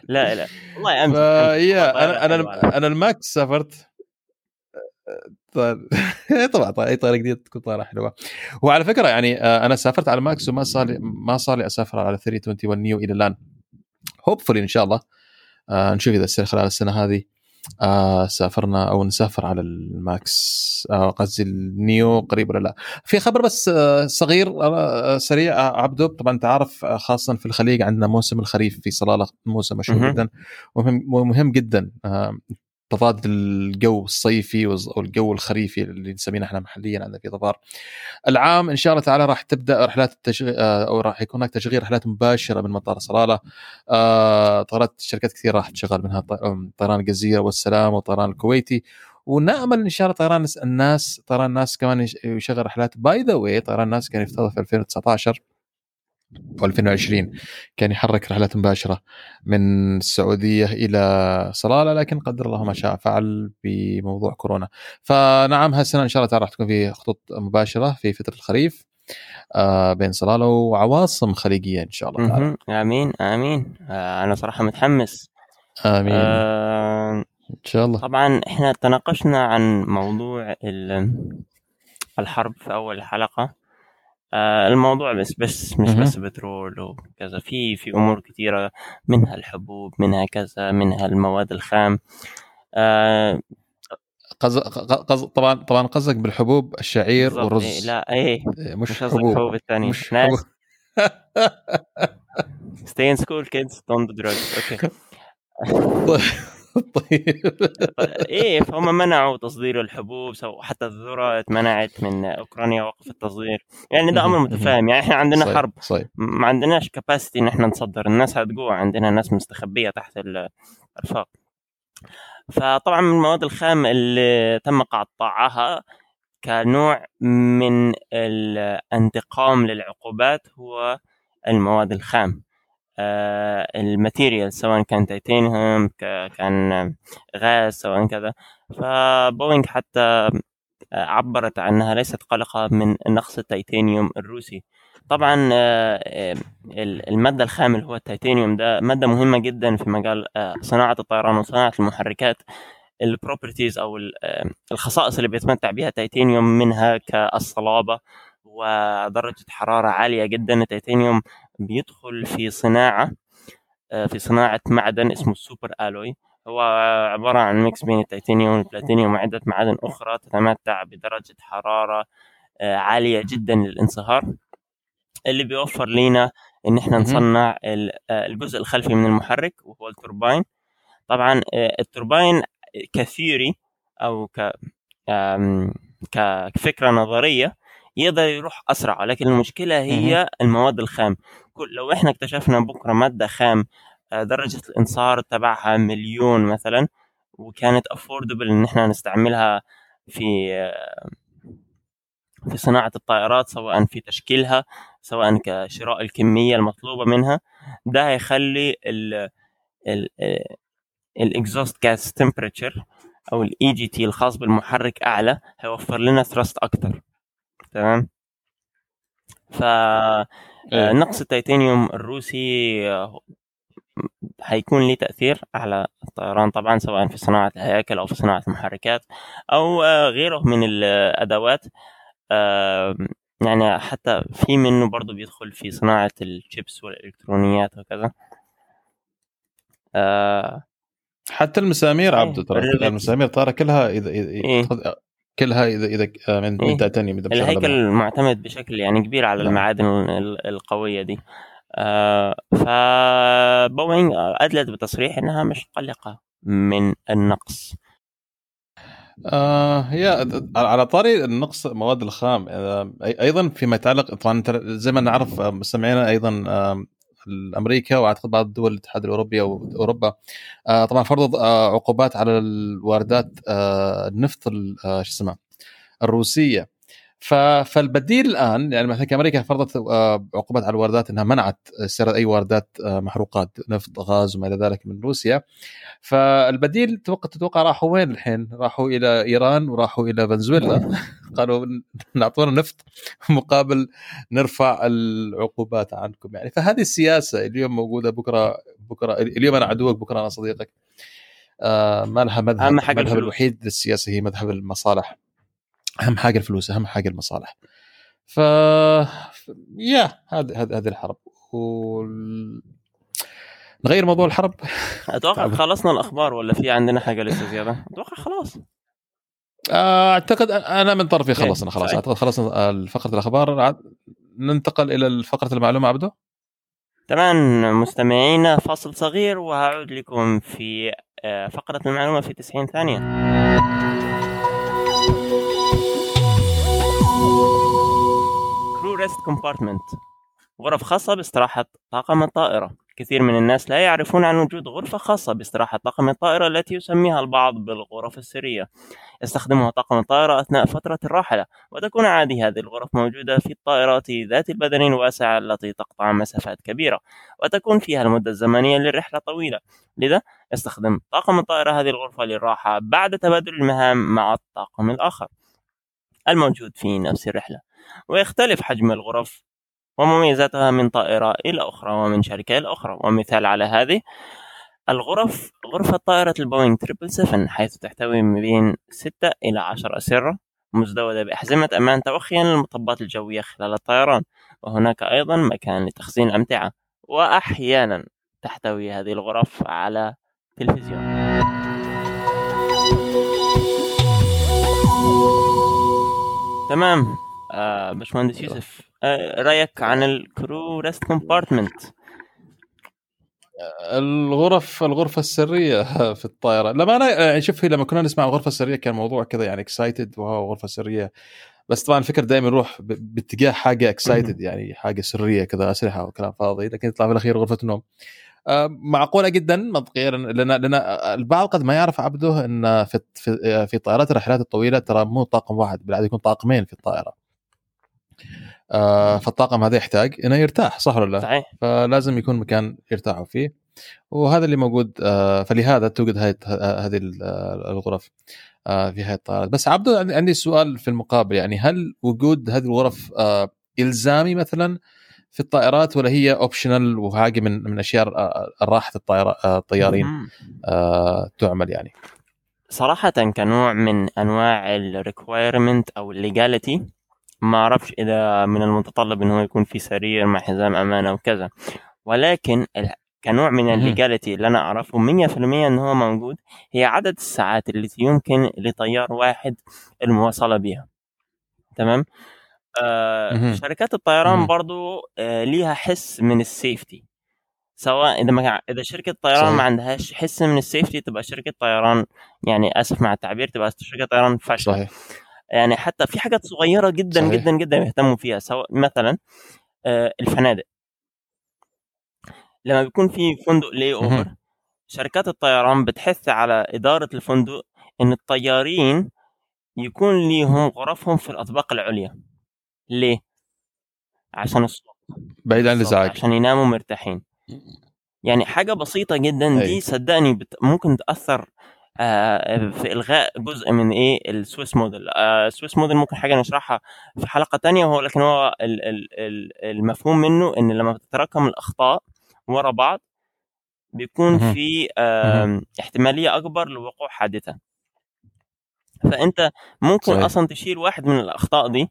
لا لا. والله امس طائرة أنا أنا أنا الماكس سافرت. طيب طبعا طبعا أي طائره جديده تكون طائره حلوة. وعلى فكرة يعني آه، أنا سافرت على الماكس وما صار لي ما صار لي أسافر على 321 neo إلى الآن. hopefully إن شاء الله. آه نشوف إذا يصير خلال السنة هذه. آه سافرنا أو نسافر على الماكس. آه قصدي ال neo قريب ولا لا. في خبر بس آه صغير آه سريع. آه عبدو طبعا أنت عارف آه خاصه في الخليج عندنا موسم الخريف في صلالة موسم مشهور. جدا. ومهم, ومهم جدا. آه تضاد الجو الصيفي والجو الخريفي اللي نسميه إحنا محليا عندنا في ظفار. العام إن شاء الله تعالى راح تبدأ رحلات التشغيل أو راح يكون هناك تشغيل رحلات مباشرة من مطار صلالة. آه، طيارات شركات كثير راح تشغل منها طيران الجزيرة والسلام والطيران الكويتي ونأمل إن شاء الله طيران ناس طيران ناس كمان يش- يشغل رحلات by the way طيران ناس كان يفترض في 2019 و 2020 كان يحرك رحلات مباشرة من السعودية إلى صلالة لكن قدر الله ما شاء فعل بموضوع كورونا. فنعم هالسنة إن شاء الله تعالى راح تكون في خطوط مباشرة في فترة الخريف آه بين صلالة وعواصم خليجية إن شاء الله تعالى. آمين آمين. آه، أنا صراحة متحمس. آمين. آه، إن شاء الله. طبعا إحنا تناقشنا عن موضوع ال- الحرب في أول حلقة. آه، الموضوع بس بس مش. بس بترول وكذا. في في أمور كثيره منها الحبوب منها كذا منها المواد الخام. آه، قز... قز... طبعا طبعا قصدك بالحبوب الشعير. والرز. إيه، لا إيه. إيه، مش, مش قصدك حبوب. الثانية مش ناس. stay in school kids. Don't do drugs. okay طيب إيه فهم منعوا تصدير الحبوب so حتى الذره اتمنعت من أوكرانيا وقف التصدير. يعني ده أمر. متفاهم يعني إحنا عندنا صحيح. حرب. صحيح. ما عندناش capacity إن إحنا نصدر الناس هتجوع عندنا ناس مستخبية تحت الأنفاق. فطبعا من المواد الخام اللي تم قطعها كنوع من الانتقام للعقوبات هو المواد الخام. ال material سواء كان تيتانيوم كان غاز سواء كذا. فبوينغ حتى آه، عبرت عنها ليست قلقة من نقص التيتانيوم الروسي. طبعا آه، آه، ال- المادة الخام اللي هو التيتانيوم. ده مادة مهمة جدا في مجال آه، صناعة الطيران وصناعة المحركات. ال properties أو ال- آه، الخصائص اللي بيتمتع بها التيتانيوم منها كالصلابة ودرجة حرارة عالية جدا. التيتانيوم بيدخل في صناعة آه، في صناعة معدن اسمه ال super alloy. هو عبارة عن mix بين التيتانيوم والبلاتينيوم وعدة معادن أخرى تتمتع بدرجة حرارة آه، عالية جدا للانصهار. اللي بيوفر لنا إن إحنا نصنع آه، الجزء الخلفي من المحرك وهو التوربين طبعا التوربين كثيري أو ك كفكرة نظرية يقدر يروح أسرع لكن المشكلة هي المواد الخام. لو إحنا اكتشفنا بكرة مادة خام آه، درجة الإنصار تبعها مليون مثلا وكانت افوردبل إن إحنا نستعملها في في صناعة الطائرات سواء في تشكيلها سواء كشراء الكمية المطلوبة منها ده هيخلي ال ال exhaust gas temperature أو ال EGT الخاص بالمحرك أعلى هيوفر لنا thrust أكتر. تمام؟ ف إيه. نقص التيتانيوم الروسي حيكون له تأثير على الطيران طبعا سواء في صناعة الهياكل أو في صناعة المحركات أو غيره من الأدوات. يعني حتى في منه برضه بيدخل في صناعة الشيبس والإلكترونيات وكذا. حتى المسامير إيه، عبده ترى المسامير ترى كلها إذا إذا إيه؟ كلها اذا إذا آه، من إيه؟ تيتانيوم الهيكل معتمد بشكل يعني كبير على نعم. المعادن القوية دي آه فبوينغ أدلت بتصريح إنها مش قلقة من النقص آه هي على طاري النقص المواد الخام آه أيضا فيما يتعلق طبعا زي ما نعرف مستمعينا أيضا آه أمريكا وأعتقد بعض دول الاتحاد الأوروبي أو أوروبا. آه، طبعا فرض آه، عقوبات على الواردات آه، النفط شو اسمه الروسية. فالبديل الآن يعني مثلا أمريكا فرضت عقوبات على الواردات إنها منعت استيراد أي واردات محروقات نفط غاز وما إلى ذلك من روسيا. فالبديل تتوقع تتوقع راحوا وين الحين؟ راحوا إلى إيران وراحوا إلى فنزويلا. قالوا نعطونا نفط مقابل نرفع العقوبات عنكم يعني. فهذه السياسة اليوم موجودة بكرة بكرة اليوم أنا عدوك بكرة أنا صديقك. آه ما لها مذهب المذهب الوحيد للسياسة هي مذهب المصالح. أهم حاجة الفلوس أهم حاجة المصالح. ف يا هذه هذه الحرب. و نغير موضوع الحرب؟ أتوقع خلصنا الأخبار ولا في عندنا حاجة لسه زيادة؟ أتوقع خلاص. آه، أعتقد أنا من طرفي إيه، خلصنا خلاص. أعتقد خلصنا فقرة الأخبار. ننتقل إلى فقرة المعلومة عبده تمام. مستمعينا فاصل صغير وهعود لكم في آه، فقرة المعلومة في 90 ثانية. rest compartment غرف خاصة باستراحة طاقم الطائرة. كثير من الناس لا يعرفون عن وجود غرفة خاصة باستراحة طاقم الطائرة التي يسميها البعض بالغرف السرية. يستخدمها طاقم الطائرة أثناء فترة الراحلة وتكون عادي هذه الغرف موجودة في الطائرات ذات البدن الواسعة التي تقطع مسافات كبيرة وتكون فيها المدة الزمنية للرحلة طويلة. لذا يستخدم طاقم الطائرة هذه الغرفة للراحة بعد تبادل المهام مع الطاقم الآخر الموجود في نفس الرحلة. ويختلف حجم الغرف ومميزاتها من طائرة إلى أخرى ومن شركة إلى أخرى. ومثال على هذه الغرف غرفة طائرة البوينغ 777 حيث تحتوي من بين 6 إلى 10 أسرة مزودة بأحزمة أمان توخيا للمطبات الجوية خلال الطيران. وهناك أيضا مكان لتخزين الأمتعة. وأحيانا تحتوي هذه الغرف على تلفزيون. تمام. آه باشمهندس يوسف آه رأيك عن ال crew rest compartment؟ الغرف الغرفة السرية في الطائرة. لما أنا يعني شوف لما كنا نسمع الغرفه السريه كان موضوع كذا يعني excited وهو غرفة سرية. بس طبعا الفكر دائما يروح باتجاه حاجة excited يعني حاجة سرية كذا أسلحة وكلام فاضي. لكن يطلع في الأخير غرفة النوم. آه، معقولة جدا؟ منطقيا. لأن لأن البعض قد ما يعرف عبده إن في في, في طائرات الرحلات الطويلة ترى مو طاقم واحد بالعاده يكون طاقمين في الطائرة. آه فالطاقم هذا يحتاج إنه يرتاح صح ولا لا؟ صحيح. فلازم يكون مكان يرتاحوا فيه. وهذا اللي موجود آه فلهذا توجد هذه هذه الغرف آه في هذه الطائرات. بس عبده عندي سؤال في المقابل يعني هل وجود هذه الغرف آه إلزامي مثلا في الطائرات ولا هي optional وحاجه من من أشياء راحة الطائرة الطيارين آه تعمل يعني؟ صراحة كنوع من أنواع ال requirement أو ال legality ما أعرفش إذا من المتطلب إنه يكون في سرير مع حزام أمان أو كذا. ولكن كنوع من ال legality اللي أنا أعرفه 100% انه هو موجود هي عدد الساعات التي يمكن لطيار واحد المواصلة بها. تمام؟ آه شركات الطيران برضو آه ليها حس من ال safety. سواء إذا ما إذا شركة طيران ما عندهاش حس من ال safety تبقى شركة طيران يعني أسف مع التعبير تبقى شركة طيران فاشلة. صحيح. يعني حتى في حاجات صغيرة جدا صحيح. جدا جدا يهتموا فيها سواء مثلا آه الفنادق. لما بيكون في فندق layover شركات الطيران بتحث على إدارة الفندق إن الطيارين يكون ليهم غرفهم في الأطباق العليا. ليه؟ عشان الصوت. بعيد عن الإزعاج. عشان يناموا مرتاحين. يعني حاجة بسيطة جدا دي صدقني بت... ممكن تأثر في إلغاء جزء من إيه؟ ال Swiss model. آه ال Swiss model ممكن حاجة نشرحها في حلقة تانية وهو لكن هو المفهوم منه إن لما بتتراكم الأخطاء ورا بعض بيكون في آه احتمالية أكبر لوقوع حادثة. فأنت ممكن صحيح. أصلا تشيل واحد من الأخطاء دي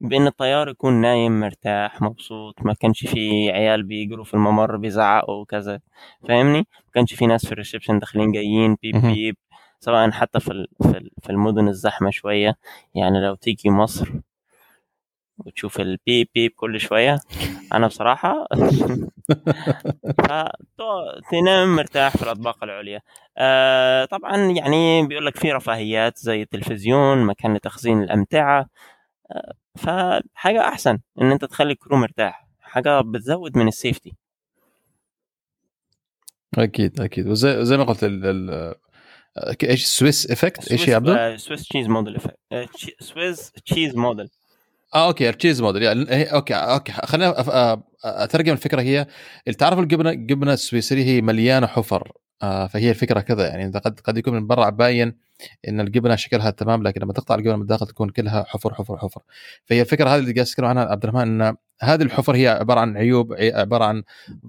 بإن الطيار يكون نايم مرتاح مبسوط ما كانش في عيال بيجروا في الممر بيزعقوا وكذا. فاهمني؟ ما كانش في ناس في الريسبشن داخلين جايين بيب بيب. سواء حتى في في المدن الزحمة شوية. يعني لو تيجي مصر وتشوف البيب بيب كل شوية أنا بصراحة تنام مرتاح في الأطباق العليا. آه طبعا يعني بيقول لك في رفاهيات زي التلفزيون مكان لتخزين الأمتعة. آه فحاجة أحسن إن أنت تخلي الكرو مرتاح. حاجة بتزود من السيفتي. أكيد أكيد. وزي زي ما قلت إيش Swiss effect إيش يا عبد Swiss cheese model effect Swiss cheese model آه okay ال cheese model يعني okay okay خلينا أترجم الفكرة هي تعرف الجبنة الجبنه السويسريه هي مليانة حفر آه فهي الفكرة كذا يعني قد قد يكون من برا باين إن الجبنة شكلها تمام لكن لما تقطع الجبنة من الداخل تكون كلها حفر حفر حفر. فهي الفكرة هذه اللي قاعد اتكلم عنها عبد الرحمن إن هذه الحفر هي عبارة عن عيوب عبارة عن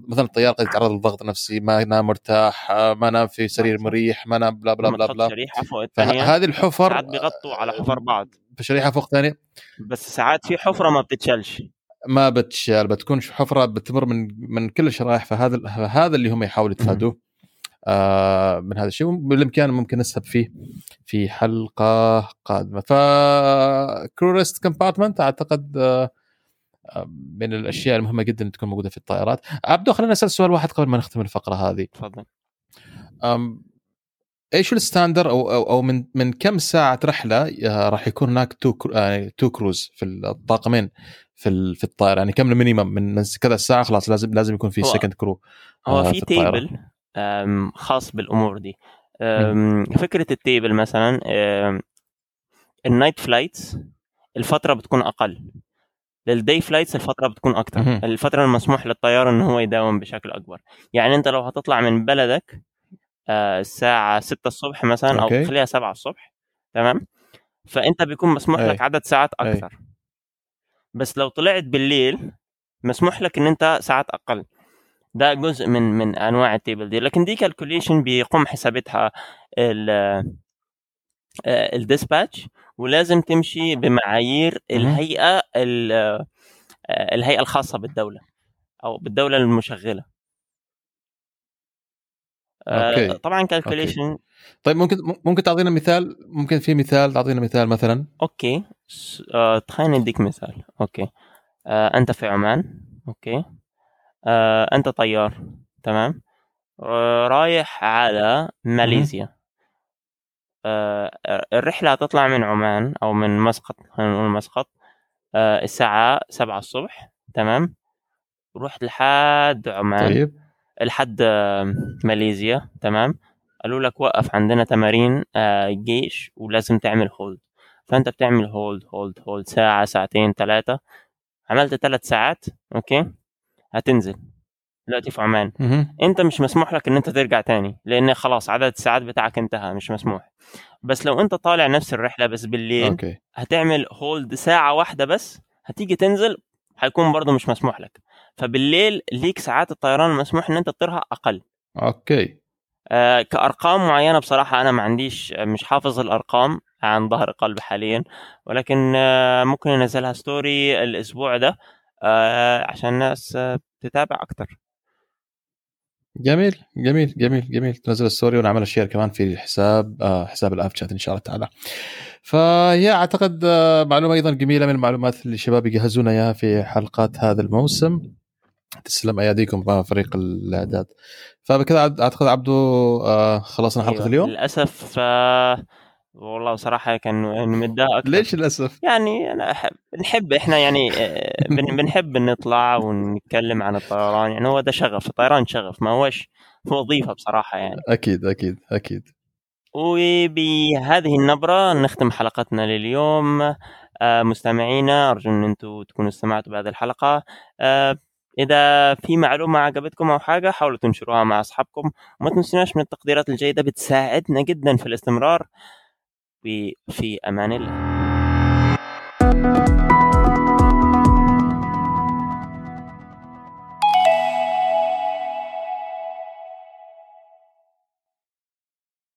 مثلا الطيار قد يتعرض لضغط نفسي ما نام مرتاح ما نام في سرير مريح ما نام بلا بلا بلا بلا. شريحة فوق الثانية هذه الحفر ساعات بيغطوا على حفر بعض. بشريحة فوق ثانية بس ساعات في حفرة ما بتتشالش ما بتشال بتكون حفرة بتمر من من كل الشرائح فهذا هذا اللي هم يحاولوا يتفادوه. آه من هذا الشيء. بالإمكان ممكن نسحب فيه في حلقة قادمة. ف crew rest compartment أعتقد آه من الأشياء المهمة جدا تكون موجودة في الطائرات. عبدو خلينا نسال سؤال واحد قبل ما نختم الفقرة هذه. تفضل. إيش ال standard أو أو, أو من من كم ساعة رحلة آه، راح يكون هناك two يعني two crews في الطاقمين في في الطائرة. يعني كم ال minimum من كذا ساعة خلاص لازم لازم يكون في second crew هو في, في table خاص بالأمور دي. فكرة ال table مثلا ال night flights الفترة بتكون أقل. لل day flights الفترة بتكون أكتر. الفترة المسموح للطيار إن هو يداوم بشكل أكبر. يعني أنت لو هتطلع من بلدك آه، الساعة 6 الصبح مثلا أو خليها 7 الصبح تمام؟ فأنت بيكون مسموح أي. لك عدد ساعات أكثر. أي. بس لو طلعت بالليل مسموح لك إن أنت ساعات أقل. ده جزء من من أنواع ال table دي. لكن دي calculation بيقوم حسابتها ال dispatch آه، ولازم تمشي بمعايير الهيئة آه، الهيئة الخاصة بالدولة أو بالدولة المشغلة. آه، okay. طبعا calculation طيب ممكن ممكن تعطينا مثال؟ ممكن في مثال تعطينا مثال مثلا؟ okay. خلينا نديك مثال. okay. أنت في عمان. أوكي. آه أنت طيار. تمام. آه رايح على ماليزيا. آه الرحلة هتطلع من عمان أو من مسقط خلينا نقول مسقط. آه الساعة سبعة الصبح. تمام. رحت لحد عمان. طيب. لحد ماليزيا تمام؟ قالوا لك وقف عندنا تمارين آه جيش ولازم تعمل هولد فأنت بتعمل hold hold hold ساعة ساعتين ثلاثة عملت ثلاث ساعات okay؟ هتنزل. دلوقتي في عمان. أنت مش مسموح لك إن أنت ترجع تاني لأن خلاص عدد الساعات بتاعك انتهى مش مسموح. بس لو أنت طالع نفس الرحلة بس بالليل okay. هتعمل hold ساعة واحدة بس هتيجي تنزل هيكون برضه مش مسموح لك. فبالليل ليك ساعات الطيران المسموح إن أنت تطيرها أقل. okay. آه كأرقام معينة بصراحة أنا ما عنديش مش حافظ الأرقام عن ظهر قلب حاليا ولكن آه، ممكن ننزلها story الأسبوع ده آه، عشان الناس تتابع أكثر جميل جميل جميل جميل. تنزل ال story ونعمل share كمان في حساب آه حساب ال Up Chat إن شاء الله تعالى. فهي أعتقد آه معلومة أيضا جميلة من المعلومات اللي الشباب يجهزونا اياها في حلقات هذا الموسم. تسلم اياديكم فريق الأعداد. فبكذا أعتقد عبدو آه خلصنا حلقة أيوة. اليوم. للأسف آه والله صراحة كان متضايق أكثر ليش للأسف؟ يعني أنا أحب نحب إحنا يعني آه، بنحب نطلع ونتكلم عن الطيران. يعني هو ده شغف الطيران شغف ما هوش وظيفة بصراحة يعني. أكيد أكيد أكيد. وبهذه النبرة نختم حلقتنا لليوم. مستمعينا أرجو إن أنتم تكونوا استمعتوا بهذه الحلقة. إذا في معلومة عجبتكم أو حاجة حاولوا تنشروها مع أصحابكم. وما تنسوناش من التقديرات الجيدة بتساعدنا جدا في الاستمرار. في أمان الله.